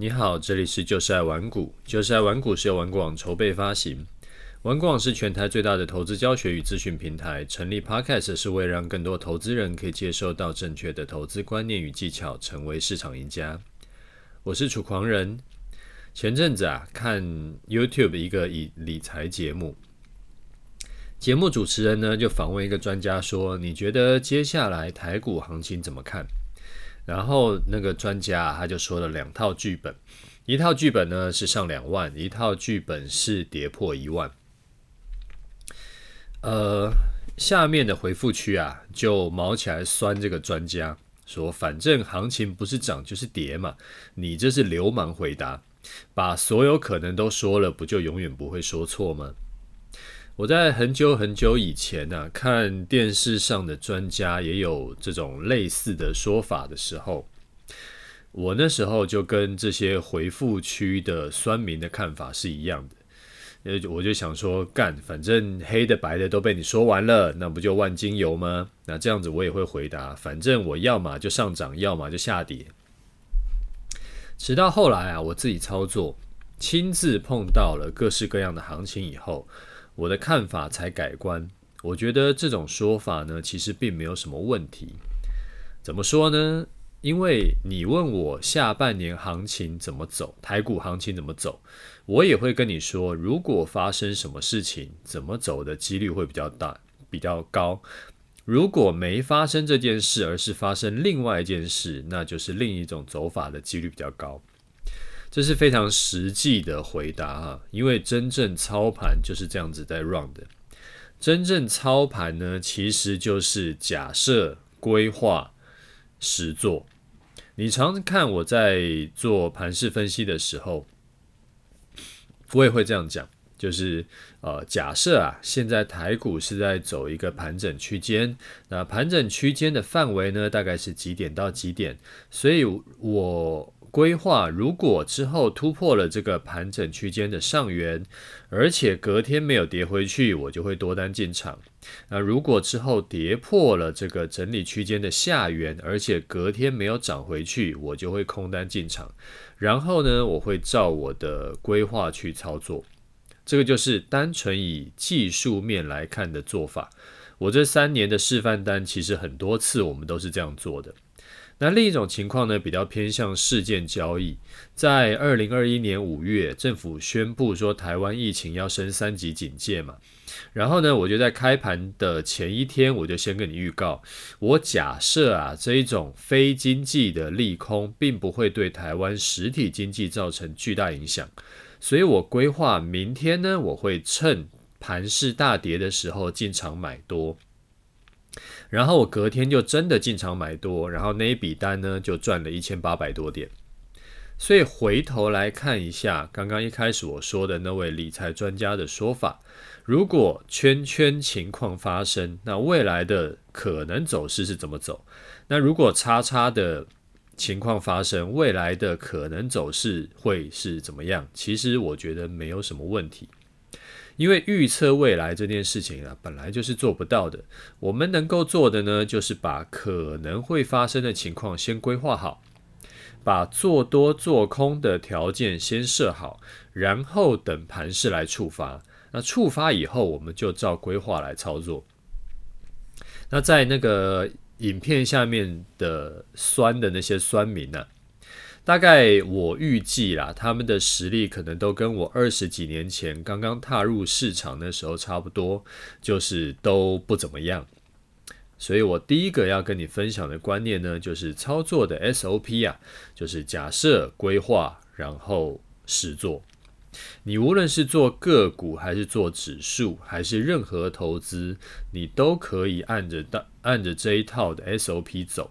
你好，这里是就是爱玩股。就是爱玩股是由玩股网筹备发行。玩股网是全台最大的投资教学与资讯平台。成立 Podcast 是为了让更多投资人可以接受到正确的投资观念与技巧，成为市场赢家。我是楚狂人。前阵子啊，看 YouTube 一个以理财节目，节目主持人呢就访问一个专家说：“你觉得接下来台股行情怎么看？”然后那个专家他就说了两套剧本，一套剧本呢是上两万，一套剧本是跌破一万。呃，下面的回复区啊就毛起来酸这个专家，说反正行情不是涨就是跌嘛，你这是流氓回答，把所有可能都说了，不就永远不会说错吗？我在很久很久以前呢、看电视上的专家也有这种类似的说法的时候，我那时候就跟这些回复区的酸民的看法是一样的。呃，我就想说，干，反正黑的白的都被你说完了，那不就万金油吗？那这样子我也会回答，反正我要么就上涨，要么就下跌。直到后来啊，我自己操作，亲自碰到了各式各样的行情以后。我的看法才改观，我觉得这种说法呢，其实并没有什么问题。怎么说呢？因为你问我下半年行情怎么走，台股行情怎么走，我也会跟你说，如果发生什么事情，怎么走的几率会比较大，比较高。如果没发生这件事，而是发生另外一件事，那就是另一种走法的几率比较高。这是非常实际的回答哈，因为真正操盘就是这样子在 run 的。真正操盘呢，其实就是假设、规划、实做。你常看我在做盘势分析的时候，我也会这样讲，就是呃，假设啊，现在台股是在走一个盘整区间，那盘整区间的范围呢，大概是几点到几点？所以我。规划，如果之后突破了这个盘整区间的上缘，而且隔天没有跌回去，我就会多单进场。那如果之后跌破了这个整理区间的下缘，而且隔天没有涨回去，我就会空单进场。然后呢，我会照我的规划去操作。这个就是单纯以技术面来看的做法。我这三年的示范单，其实很多次我们都是这样做的。那另一种情况呢，比较偏向事件交易。在二零二一年五月，政府宣布说台湾疫情要升三级警戒嘛，然后呢，我就在开盘的前一天，我就先跟你预告，我假设啊，这一种非经济的利空，并不会对台湾实体经济造成巨大影响，所以我规划明天呢，我会趁盘势大跌的时候进场买多。然后我隔天就真的进场买多，然后那一笔单呢就赚了一千八百多点。所以回头来看一下刚刚一开始我说的那位理财专家的说法，如果圈圈情况发生，那未来的可能走势是怎么走？那如果叉叉的情况发生，未来的可能走势会是怎么样？其实我觉得没有什么问题。因为预测未来这件事情啊，本来就是做不到的。我们能够做的呢，就是把可能会发生的情况先规划好，把做多做空的条件先设好，然后等盘势来触发。那触发以后，我们就照规划来操作。那在那个影片下面的酸的那些酸民呢、大概我预计啦，他们的实力可能都跟我二十几年前刚刚踏入市场的时候差不多，就是都不怎么样。所以我第一个要跟你分享的观念呢，就是操作的 SOP 啊，就是假设、规划，然后实做。你无论是做个股，还是做指数，还是任何投资，你都可以按着按着这一套的 SOP 走。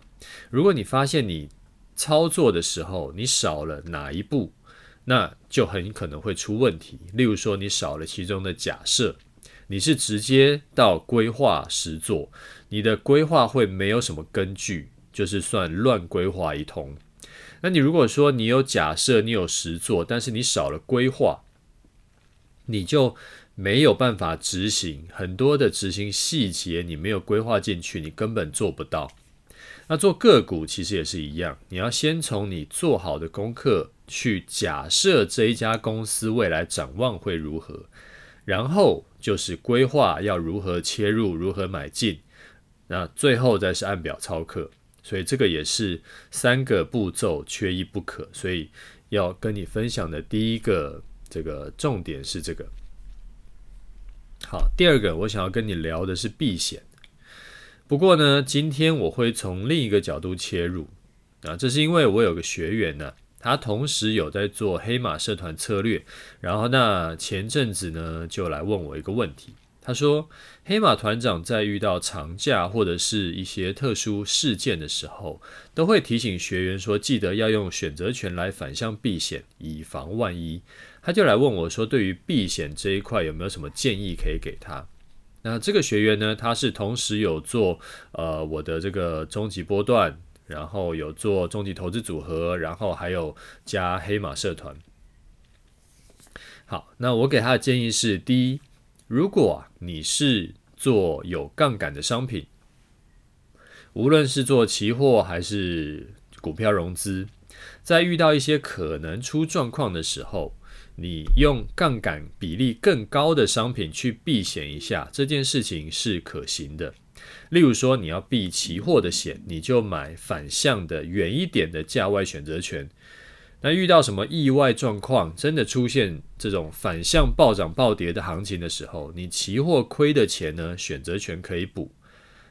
如果你发现你操作的时候，你少了哪一步，那就很可能会出问题。例如说，你少了其中的假设，你是直接到规划实做，你的规划会没有什么根据，就是算乱规划一通。那你如果说你有假设，你有实做，但是你少了规划，你就没有办法执行很多的执行细节，你没有规划进去，你根本做不到。那做个股其实也是一样，你要先从你做好的功课去假设这一家公司未来展望会如何，然后就是规划要如何切入，如何买进，那最后再是按表操课。所以这个也是三个步骤缺一不可，所以要跟你分享的第一个这个重点是这个。好，第二个我想要跟你聊的是避险。不过呢，今天我会从另一个角度切入啊，这是因为我有个学员呢，他同时有在做黑马社团策略，然后那前阵子呢就来问我一个问题。他说：“黑马团长在遇到长假或者是一些特殊事件的时候，都会提醒学员说，记得要用选择权来反向避险，以防万一。”他就来问我说：“对于避险这一块，有没有什么建议可以给他？”那这个学员呢，他是同时有做呃我的这个终极波段，然后有做终极投资组合，然后还有加黑马社团。好，那我给他的建议是：第一。如果你是做有杠杆的商品，无论是做期货还是股票融资，在遇到一些可能出状况的时候，你用杠杆比例更高的商品去避险一下，这件事情是可行的。例如说，你要避期货的险，你就买反向的远一点的价外选择权。那遇到什么意外状况，真的出现这种反向暴涨暴跌的行情的时候，你期货亏的钱呢，选择权可以补。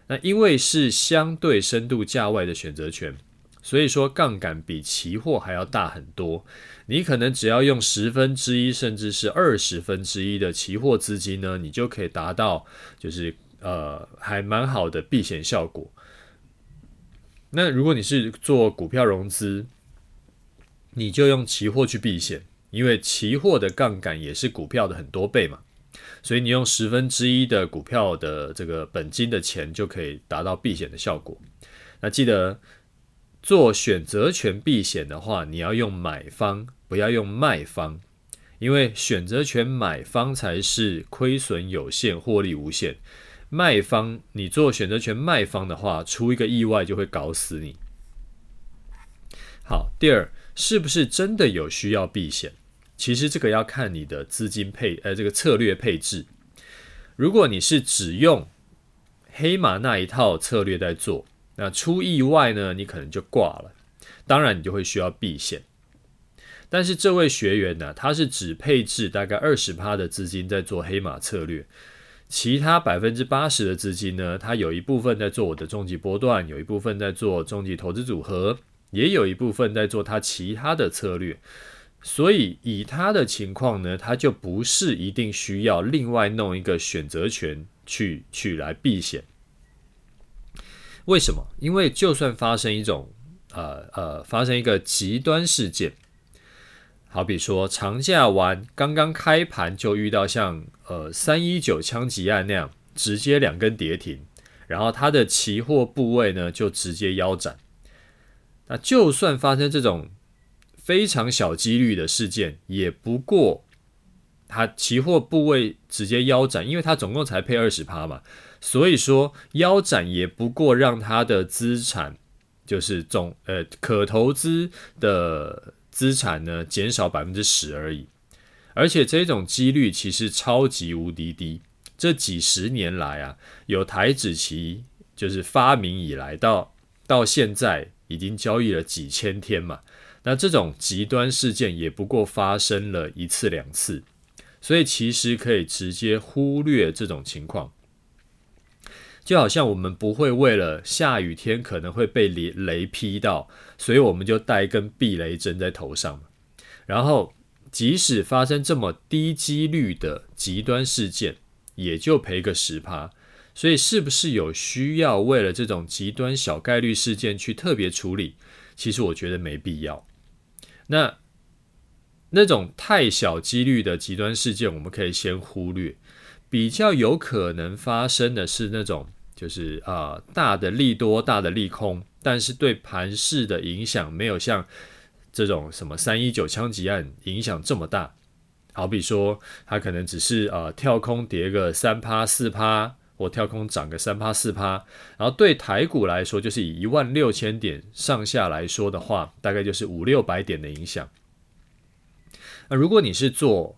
那因为是相对深度价外的选择权，所以说杠杆比期货还要大很多。你可能只要用十分之一，甚至是二十分之一的期货资金呢，你就可以达到就是呃还蛮好的避险效果。那如果你是做股票融资，你就用期货去避险，因为期货的杠杆也是股票的很多倍嘛，所以你用十分之一的股票的这个本金的钱就可以达到避险的效果。那记得做选择权避险的话，你要用买方，不要用卖方，因为选择权买方才是亏损有限、获利无限。卖方，你做选择权卖方的话，出一个意外就会搞死你。好，第二。是不是真的有需要避险？其实这个要看你的资金配，呃，这个策略配置。如果你是只用黑马那一套策略在做，那出意外呢，你可能就挂了。当然，你就会需要避险。但是这位学员呢，他是只配置大概二十趴的资金在做黑马策略，其他百分之八十的资金呢，他有一部分在做我的终极波段，有一部分在做终极投资组合。也有一部分在做他其他的策略，所以以他的情况呢，他就不是一定需要另外弄一个选择权去去来避险。为什么？因为就算发生一种呃呃发生一个极端事件，好比说长假完刚刚开盘就遇到像呃三一九枪击案那样，直接两根跌停，然后它的期货部位呢就直接腰斩。那就算发生这种非常小几率的事件，也不过它期货部位直接腰斩，因为它总共才配二十趴嘛，所以说腰斩也不过让他的资产就是总呃可投资的资产呢减少百分之十而已，而且这种几率其实超级无敌低。这几十年来啊，有台指期就是发明以来到到现在。已经交易了几千天嘛，那这种极端事件也不过发生了一次两次，所以其实可以直接忽略这种情况。就好像我们不会为了下雨天可能会被雷雷劈到，所以我们就带一根避雷针在头上。然后即使发生这么低几率的极端事件，也就赔个十趴。所以，是不是有需要为了这种极端小概率事件去特别处理？其实我觉得没必要。那那种太小几率的极端事件，我们可以先忽略。比较有可能发生的是那种，就是啊、大的利多、大的利空，但是对盘势的影响没有像这种什么三一九枪击案影响这么大。好比说，它可能只是啊、跳空跌个三趴、四趴。或跳空涨个三趴四趴，然后对台股来说，就是以一万六千点上下来说的话，大概就是五六百点的影响。那如果你是做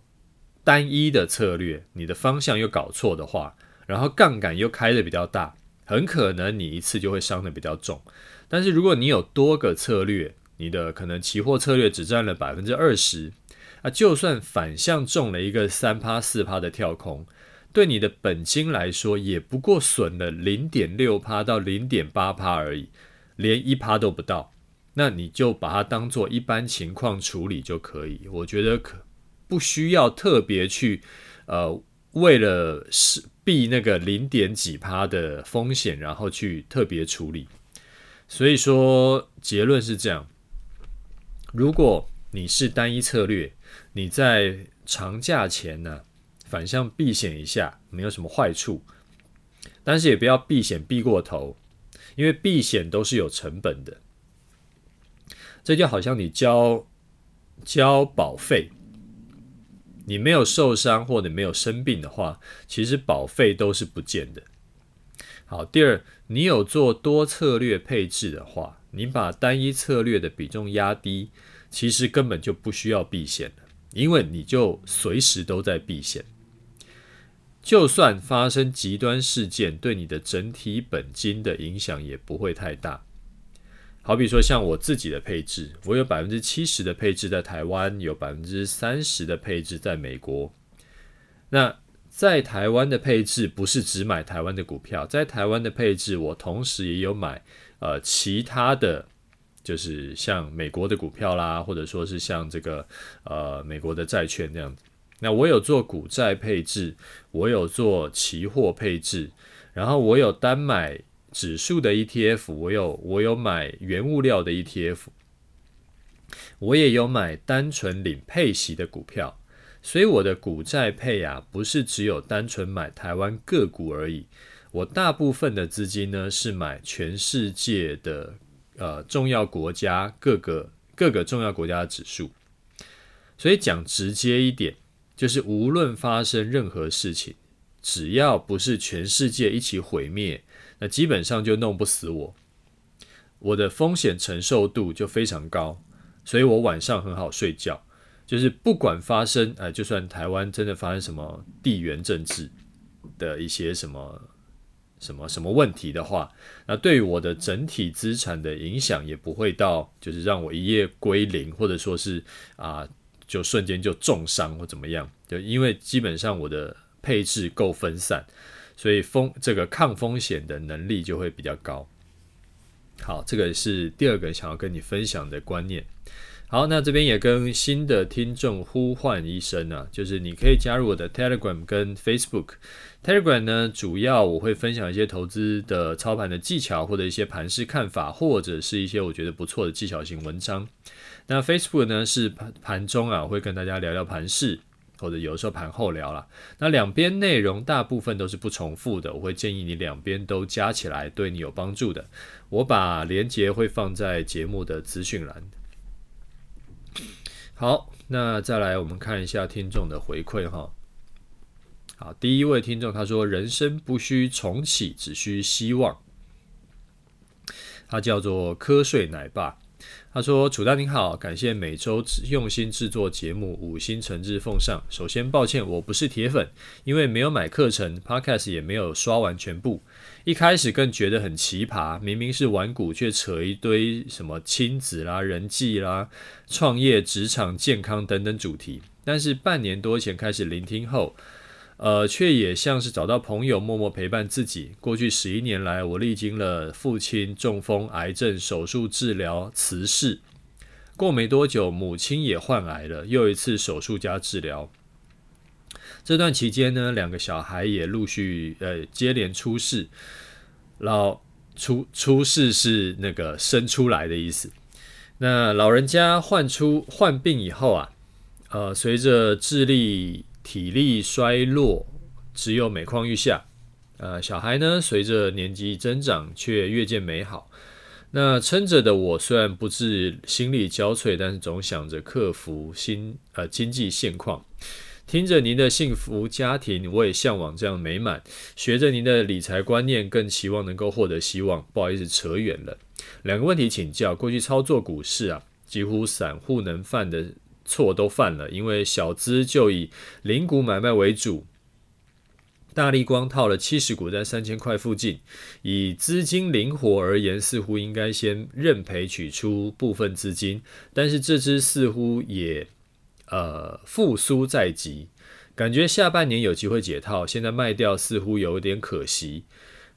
单一的策略，你的方向又搞错的话，然后杠杆又开得比较大，很可能你一次就会伤得比较重。但是如果你有多个策略，你的可能期货策略只占了百分之二十，啊，就算反向中了一个三趴四趴的跳空，对你的本金来说也不过损了零点六趴到零点八趴而已，连一趴都不到。那你就把它当做一般情况处理就可以。我觉得可不需要特别去呃，为了是避那个零点几趴的风险，然后去特别处理。所以说结论是这样：如果你是单一策略，你在长假前呢，反向避险一下，没有什么坏处。但是也不要避险避过头，因为避险都是有成本的。这就好像你交交保费，你没有受伤或者没有生病的话，其实保费都是不见的。好，第二，你有做多策略配置的话，你把单一策略的比重压低，其实根本就不需要避险了，因为你就随时都在避险。就算发生极端事件，对你的整体本金的影响也不会太大。好比说，像我自己的配置，我有百分之七十的配置在台湾，有百分之三十的配置在美国。那在台湾的配置不是只买台湾的股票，在台湾的配置，我同时也有买呃其他的，就是像美国的股票啦，或者说是像这个呃美国的债券这样子。那我有做股债配置，我有做期货配置，然后我有单买指数的 ETF，我有我有买原物料的 ETF，我也有买单纯领配息的股票。所以我的股债配啊，不是只有单纯买台湾个股而已。我大部分的资金呢，是买全世界的呃重要国家各个各个重要国家的指数。所以讲直接一点，就是无论发生任何事情，只要不是全世界一起毁灭，那基本上就弄不死我。我的风险承受度就非常高，所以我晚上很好睡觉。就是不管发生，呃，就算台湾真的发生什么地缘政治的一些什么什么什么问题的话，那对于我的整体资产的影响也不会到，就是让我一夜归零，或者说是啊、就瞬间就重伤或怎么样。就因为基本上我的配置够分散，所以风这个抗风险的能力就会比较高。好，这个是第二个想要跟你分享的观念。好，那这边也跟新的听众呼唤一声啊，就是你可以加入我的 Telegram 跟 Facebook。Telegram 呢，主要我会分享一些投资的操盘的技巧，或者一些盘势看法，或者是一些我觉得不错的技巧型文章。那 Facebook 呢，是盘盘中啊，会跟大家聊聊盘市，或者有时候盘后聊啦。那两边内容大部分都是不重复的，我会建议你两边都加起来，对你有帮助的。我把连接会放在节目的资讯栏。好，那再来我们看一下听众的回馈哈。好，第一位听众他说：“人生不需重启，只需希望。”他叫做瞌睡奶爸。他说：“楚大您好，感谢每周用心制作节目，五星诚挚奉上。首先抱歉，我不是铁粉，因为没有买课程，Podcast 也没有刷完全部。一开始更觉得很奇葩，明明是玩股，却扯一堆什么亲子啦、人际啦、创业、职场、健康等等主题。但是半年多前开始聆听后。”呃，却也像是找到朋友，默默陪伴自己。过去十一年来，我历经了父亲中风、癌症手术治疗、辞世。过没多久，母亲也患癌了，又一次手术加治疗。这段期间呢，两个小孩也陆续呃接连出世。老出出世是那个生出来的意思。那老人家患出患病以后啊，呃，随着智力。体力衰落，只有每况愈下。呃，小孩呢，随着年纪增长，却越见美好。那撑着的我，虽然不至心力交瘁，但是总想着克服新呃经济现况。听着您的幸福家庭，我也向往这样美满。学着您的理财观念，更期望能够获得希望。不好意思，扯远了。两个问题请教：过去操作股市啊，几乎散户能犯的。错都犯了，因为小资就以零股买卖为主。大力光套了七十股在三千块附近，以资金灵活而言，似乎应该先认赔取出部分资金，但是这支似乎也呃复苏在即，感觉下半年有机会解套，现在卖掉似乎有点可惜。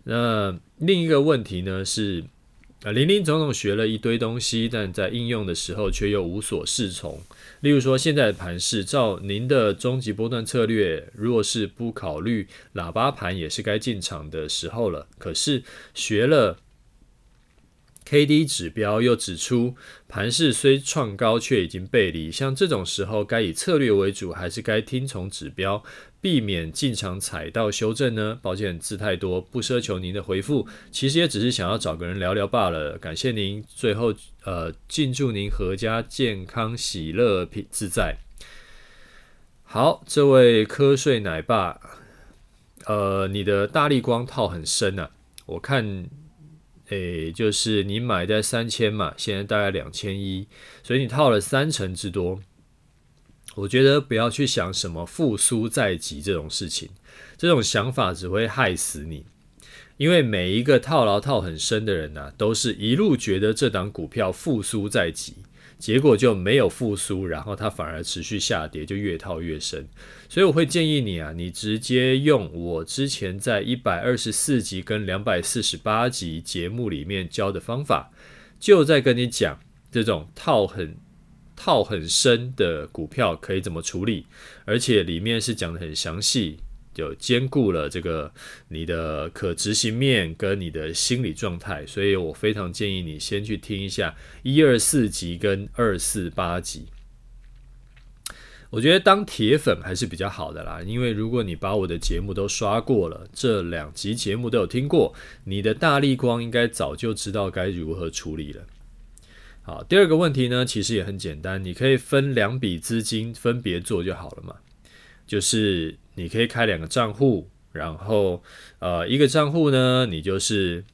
那另一个问题呢是，啊，林林总总学了一堆东西，但在应用的时候却又无所适从。例如说，现在的盘势，照您的终极波段策略，若是不考虑喇叭盘，也是该进场的时候了。可是学了 K D 指标，又指出盘势虽创高，却已经背离。像这种时候，该以策略为主，还是该听从指标？避免进场踩到修正呢？抱歉，字太多，不奢求您的回复。其实也只是想要找个人聊聊罢了。感谢您，最后呃，敬祝您阖家健康、喜乐、平自在。好，这位瞌睡奶爸，呃，你的大力光套很深啊。我看，诶，就是你买在三千嘛，现在大概两千一，所以你套了三成之多。我觉得不要去想什么复苏在即这种事情，这种想法只会害死你。因为每一个套牢套很深的人呐、都是一路觉得这档股票复苏在即，结果就没有复苏，然后它反而持续下跌，就越套越深。所以我会建议你啊，你直接用我之前在一百二十四集跟两百四十八集节目里面教的方法，就在跟你讲这种套很。套很深的股票可以怎么处理？而且里面是讲得很详细，就兼顾了这个你的可执行面跟你的心理状态，所以我非常建议你先去听一下一二四集跟二四八集。我觉得当铁粉还是比较好的啦，因为如果你把我的节目都刷过了，这两集节目都有听过，你的大力光应该早就知道该如何处理了。好，第二个问题呢，其实也很简单，你可以分两笔资金分别做就好了嘛。就是你可以开两个账户，然后呃，一个账户呢，你就是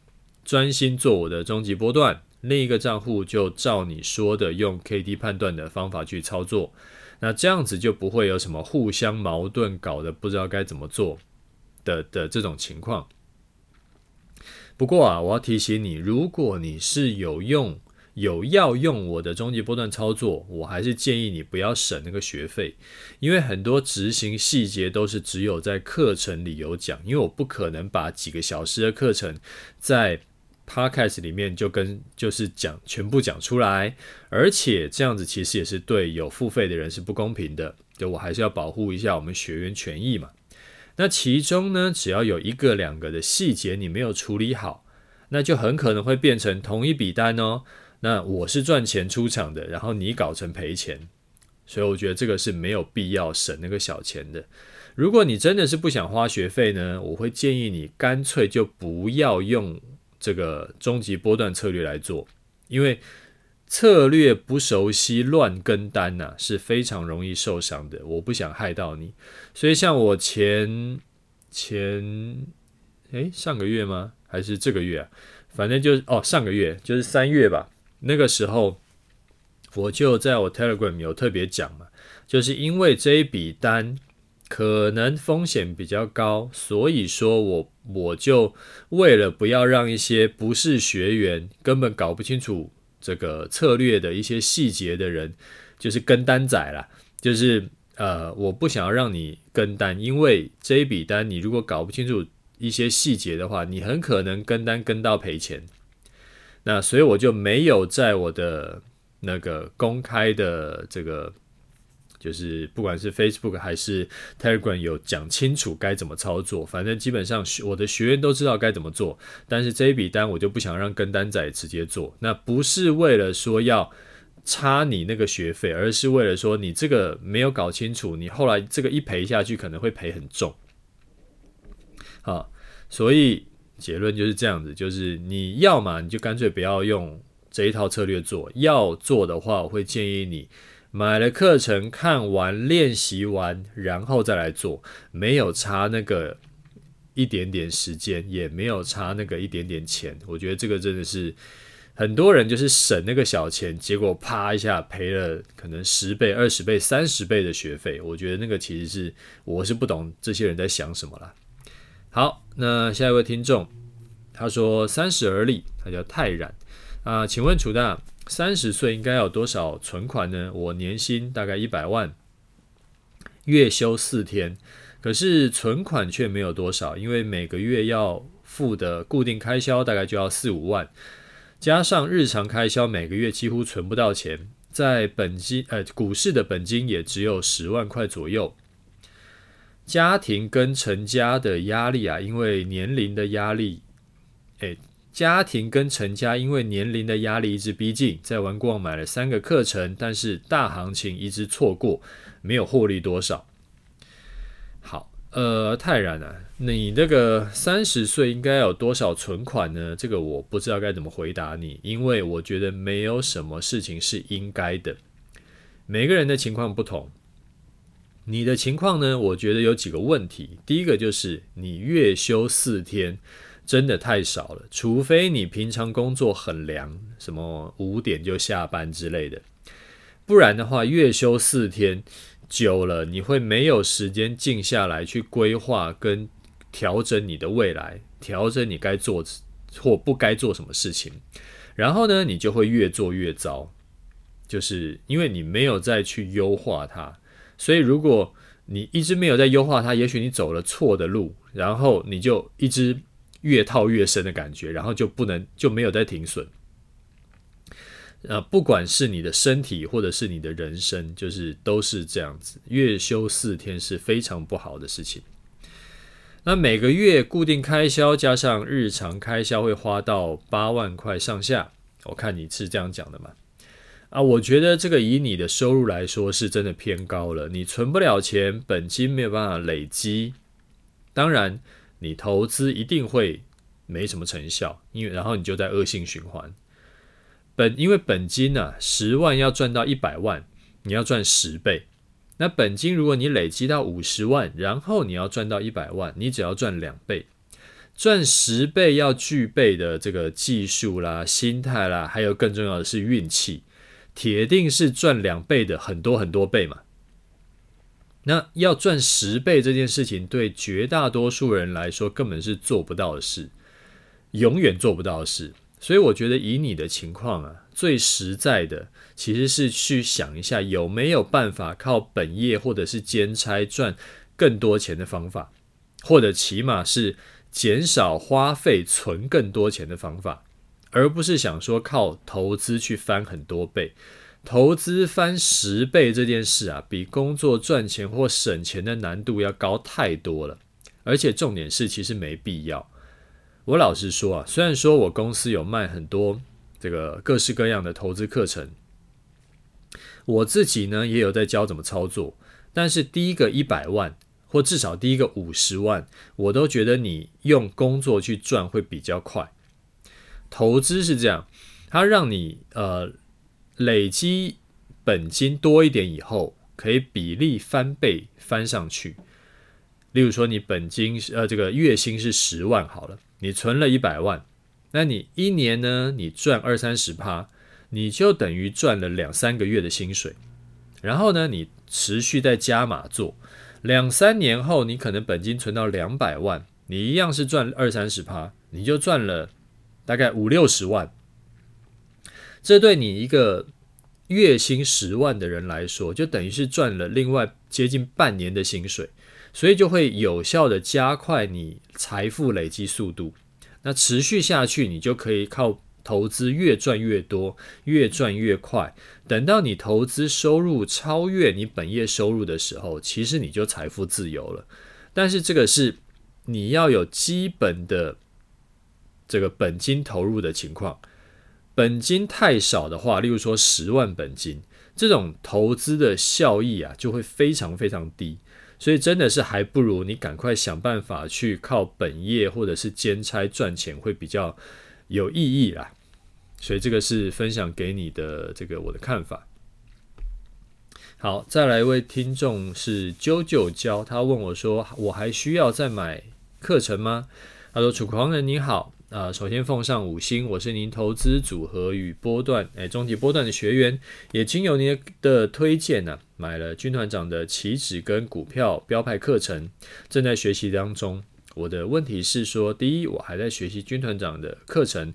专心做我的终极波段，另一个账户就照你说的用 KD 判断的方法去操作。那这样子就不会有什么互相矛盾，搞得不知道该怎么做的的这种情况。不过啊，我要提醒你，如果你是有用。有要用我的终极波段操作，我还是建议你不要省那个学费，因为很多执行细节都是只有在课程里有讲，因为我不可能把几个小时的课程在 Podcast 里面就跟就是讲全部讲出来，而且这样子其实也是对有付费的人是不公平的，就我还是要保护一下我们学员权益嘛。那其中呢，只要有一个两个的细节你没有处理好，那就很可能会变成同一笔单哦。那我是赚钱出场的，然后你搞成赔钱，所以我觉得这个是没有必要省那个小钱的。如果你真的是不想花学费呢，我会建议你干脆就不要用这个终极波段策略来做，因为策略不熟悉乱跟单呐、是非常容易受伤的。我不想害到你，所以像我前前诶上个月吗？还是这个月啊？反正就是哦上个月就是三月吧。那个时候，我就在我 Telegram 有特别讲嘛，就是因为这一笔单可能风险比较高，所以说我我就为了不要让一些不是学员根本搞不清楚这个策略的一些细节的人，就是跟单仔啦，就是呃，我不想要让你跟单，因为这一笔单你如果搞不清楚一些细节的话，你很可能跟单跟到赔钱。那所以我就没有在我的那个公开的这个，就是不管是 Facebook 还是 Telegram 有讲清楚该怎么操作，反正基本上我的学员都知道该怎么做。但是这一笔单我就不想让跟单仔直接做，那不是为了说要差你那个学费，而是为了说你这个没有搞清楚，你后来这个一赔下去可能会赔很重。好，所以。结论就是这样子，就是你要嘛，你就干脆不要用这一套策略做。要做的话，我会建议你买了课程看完、练习完，然后再来做。没有差那个一点点时间，也没有差那个一点点钱。我觉得这个真的是很多人就是省那个小钱，结果啪一下赔了可能十倍、二十倍、三十倍的学费。我觉得那个其实是我是不懂这些人在想什么啦。好，那下一位听众他说三十而立，他叫泰然啊，请问楚大，三十岁应该有多少存款呢？我年薪大概一百万，月休四天，可是存款却没有多少，因为每个月要付的固定开销大概就要四五万。加上日常开销，每个月几乎存不到钱，在本金呃股市的本金也只有十万块左右。家庭跟成家的压力啊，因为年龄的压力，诶，家庭跟成家因为年龄的压力一直逼近，在玩过买了三个课程，但是大行情一直错过，没有获利多少。好。呃，泰然啊，你那个三十岁应该有多少存款呢？这个我不知道该怎么回答你，因为我觉得没有什么事情是应该的。每个人的情况不同，你的情况呢，我觉得有几个问题。第一个就是你月休四天真的太少了，除非你平常工作很凉，什么五点就下班之类的，不然的话，月休四天。久了，你会没有时间静下来去规划跟调整你的未来，调整你该做或不该做什么事情。然后呢，你就会越做越糟，就是因为你没有再去优化它。所以，如果你一直没有在优化它，也许你走了错的路，然后你就一直越套越深的感觉，然后就不能就没有再停损。呃，不管是你的身体或者是你的人生，就是都是这样子。月休四天是非常不好的事情。那每个月固定开销加上日常开销会花到八万块上下。我看你是这样讲的嘛？啊，我觉得这个以你的收入来说是真的偏高了。你存不了钱，本金没有办法累积，当然你投资一定会没什么成效，因为然后你就在恶性循环。本因为本金呢、十万要赚到一百万，你要赚十倍。那本金如果你累积到五十万，然后你要赚到一百万，你只要赚两倍。赚十倍要具备的这个技术啦、心态啦，还有更重要的是运气，铁定是赚两倍的很多很多倍嘛。那要赚十倍这件事情，对绝大多数人来说根本是做不到的事，永远做不到的事。所以我觉得以你的情况啊，最实在的其实是去想一下有没有办法靠本业或者是兼差赚更多钱的方法，或者起码是减少花费存更多钱的方法，而不是想说靠投资去翻很多倍。投资翻十倍这件事啊，比工作赚钱或省钱的难度要高太多了，而且重点是其实没必要。我老实说啊，虽然说我公司有卖很多这个各式各样的投资课程，我自己呢也有在教怎么操作，但是第一个一百万或至少第一个五十万，我都觉得你用工作去赚会比较快。投资是这样，它让你呃累积本金多一点以后，可以比例翻倍翻上去。例如说，你本金呃这个月薪是十万好了。你存了一百万，那你一年呢？你赚二三十趴，你就等于赚了两三个月的薪水。然后呢，你持续在加码做，两三年后，你可能本金存到两百万，你一样是赚二三十趴，你就赚了大概五六十万。这对你一个月薪十万的人来说，就等于是赚了另外接近半年的薪水。所以就会有效的加快你财富累积速度，那持续下去，你就可以靠投资越赚越多，越赚越快。等到你投资收入超越你本业收入的时候，其实你就财富自由了。但是这个是你要有基本的这个本金投入的情况，本金太少的话，例如说十万本金，这种投资的效益啊，就会非常非常低。所以真的是还不如你赶快想办法去靠本业或者是兼差赚钱会比较有意义啦。所以这个是分享给你的这个我的看法。好，再来一位听众是啾啾教，他问我说：“我还需要再买课程吗？”他说：“楚狂人你好，呃，首先奉上五星，我是您投资组合与波段，哎，终极波段的学员，也经由您的推荐呢、买了军团长的期指跟股票标派课程，正在学习当中。我的问题是说，第一，我还在学习军团长的课程，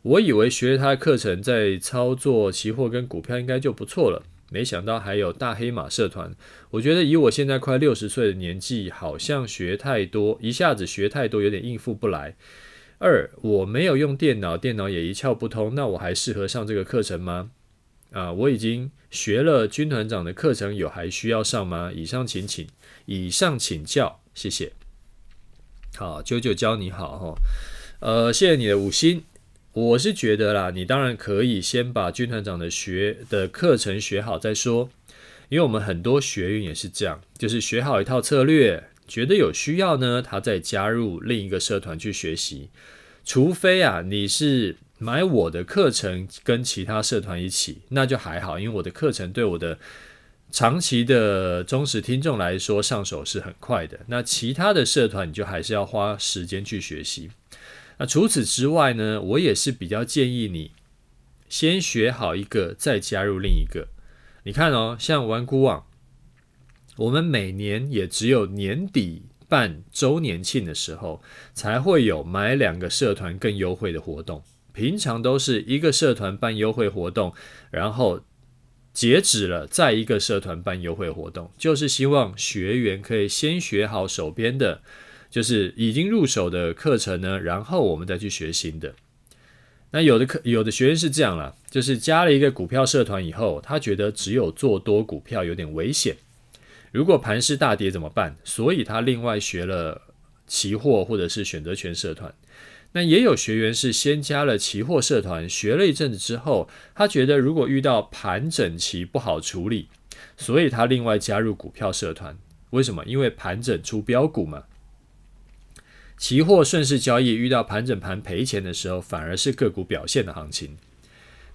我以为学他的课程，在操作期货跟股票应该就不错了。没想到还有大黑马社团，我觉得以我现在快六十岁的年纪，好像学太多，一下子学太多，有点应付不来。二，我没有用电脑，电脑也一窍不通，那我还适合上这个课程吗？啊，我已经学了军团长的课程，有还需要上吗？以上请请，以上请教，谢谢。好，九九教你好哈，呃，谢谢你的五星。我是觉得啦，你当然可以先把军团长的学的课程学好再说，因为我们很多学员也是这样，就是学好一套策略，觉得有需要呢，他再加入另一个社团去学习。除非啊，你是买我的课程跟其他社团一起，那就还好，因为我的课程对我的长期的忠实听众来说上手是很快的。那其他的社团你就还是要花时间去学习。那除此之外呢，我也是比较建议你先学好一个，再加入另一个。你看哦，像玩股网，我们每年也只有年底办周年庆的时候，才会有买两个社团更优惠的活动。平常都是一个社团办优惠活动，然后截止了，再一个社团办优惠活动，就是希望学员可以先学好手边的。就是已经入手的课程呢，然后我们再去学新的。那有的课有的学员是这样啦，就是加了一个股票社团以后，他觉得只有做多股票有点危险，如果盘势大跌怎么办？所以他另外学了期货或者是选择权社团。那也有学员是先加了期货社团，学了一阵子之后，他觉得如果遇到盘整期不好处理，所以他另外加入股票社团。为什么？因为盘整出标股嘛。期货顺势交易遇到盘整盘赔钱的时候，反而是个股表现的行情。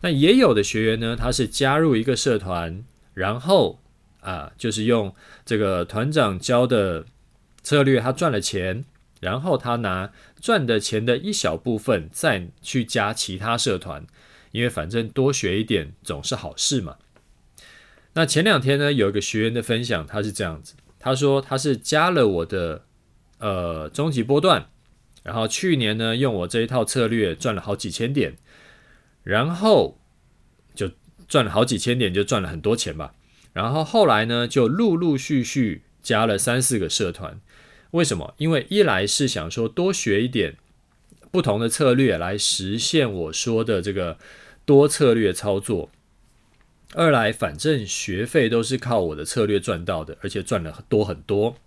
那也有的学员呢，他是加入一个社团，然后啊，就是用这个团长教的策略，他赚了钱，然后他拿赚的钱的一小部分再去加其他社团，因为反正多学一点总是好事嘛。那前两天呢，有一个学员的分享，他是这样子，他说他是加了我的。呃，终极波段，然后去年呢，用我这一套策略赚了好几千点，然后就赚了好几千点，就赚了很多钱吧。然后后来呢，就陆陆续续加了三四个社团。为什么？因为一来是想说多学一点不同的策略，来实现我说的这个多策略操作。二来，反正学费都是靠我的策略赚到的，而且赚了多很多，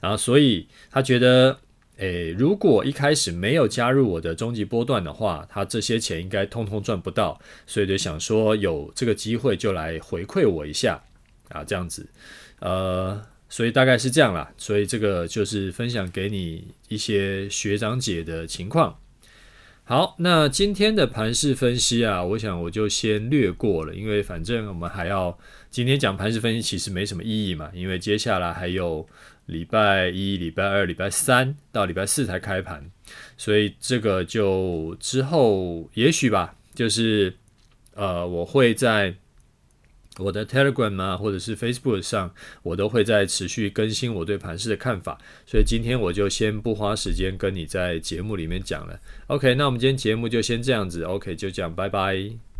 然后所以他觉得，诶，如果一开始没有加入我的终极波段的话，他这些钱应该通通赚不到，所以就想说有这个机会就来回馈我一下啊，这样子，呃，所以大概是这样啦，所以这个就是分享给你一些学长姐的情况。好，那今天的盘式分析啊，我想我就先略过了，因为反正我们还要今天讲盘式分析，其实没什么意义嘛，因为接下来还有礼拜一、礼拜二、礼拜三到礼拜四才开盘，所以这个就之后也许吧，就是呃，我会在。我的 Telegram 啊，或者是 Facebook 上，我都会在持续更新我对盘市的看法，所以今天我就先不花时间跟你在节目里面讲了。OK，那我们今天节目就先这样子，OK，就这样，拜拜。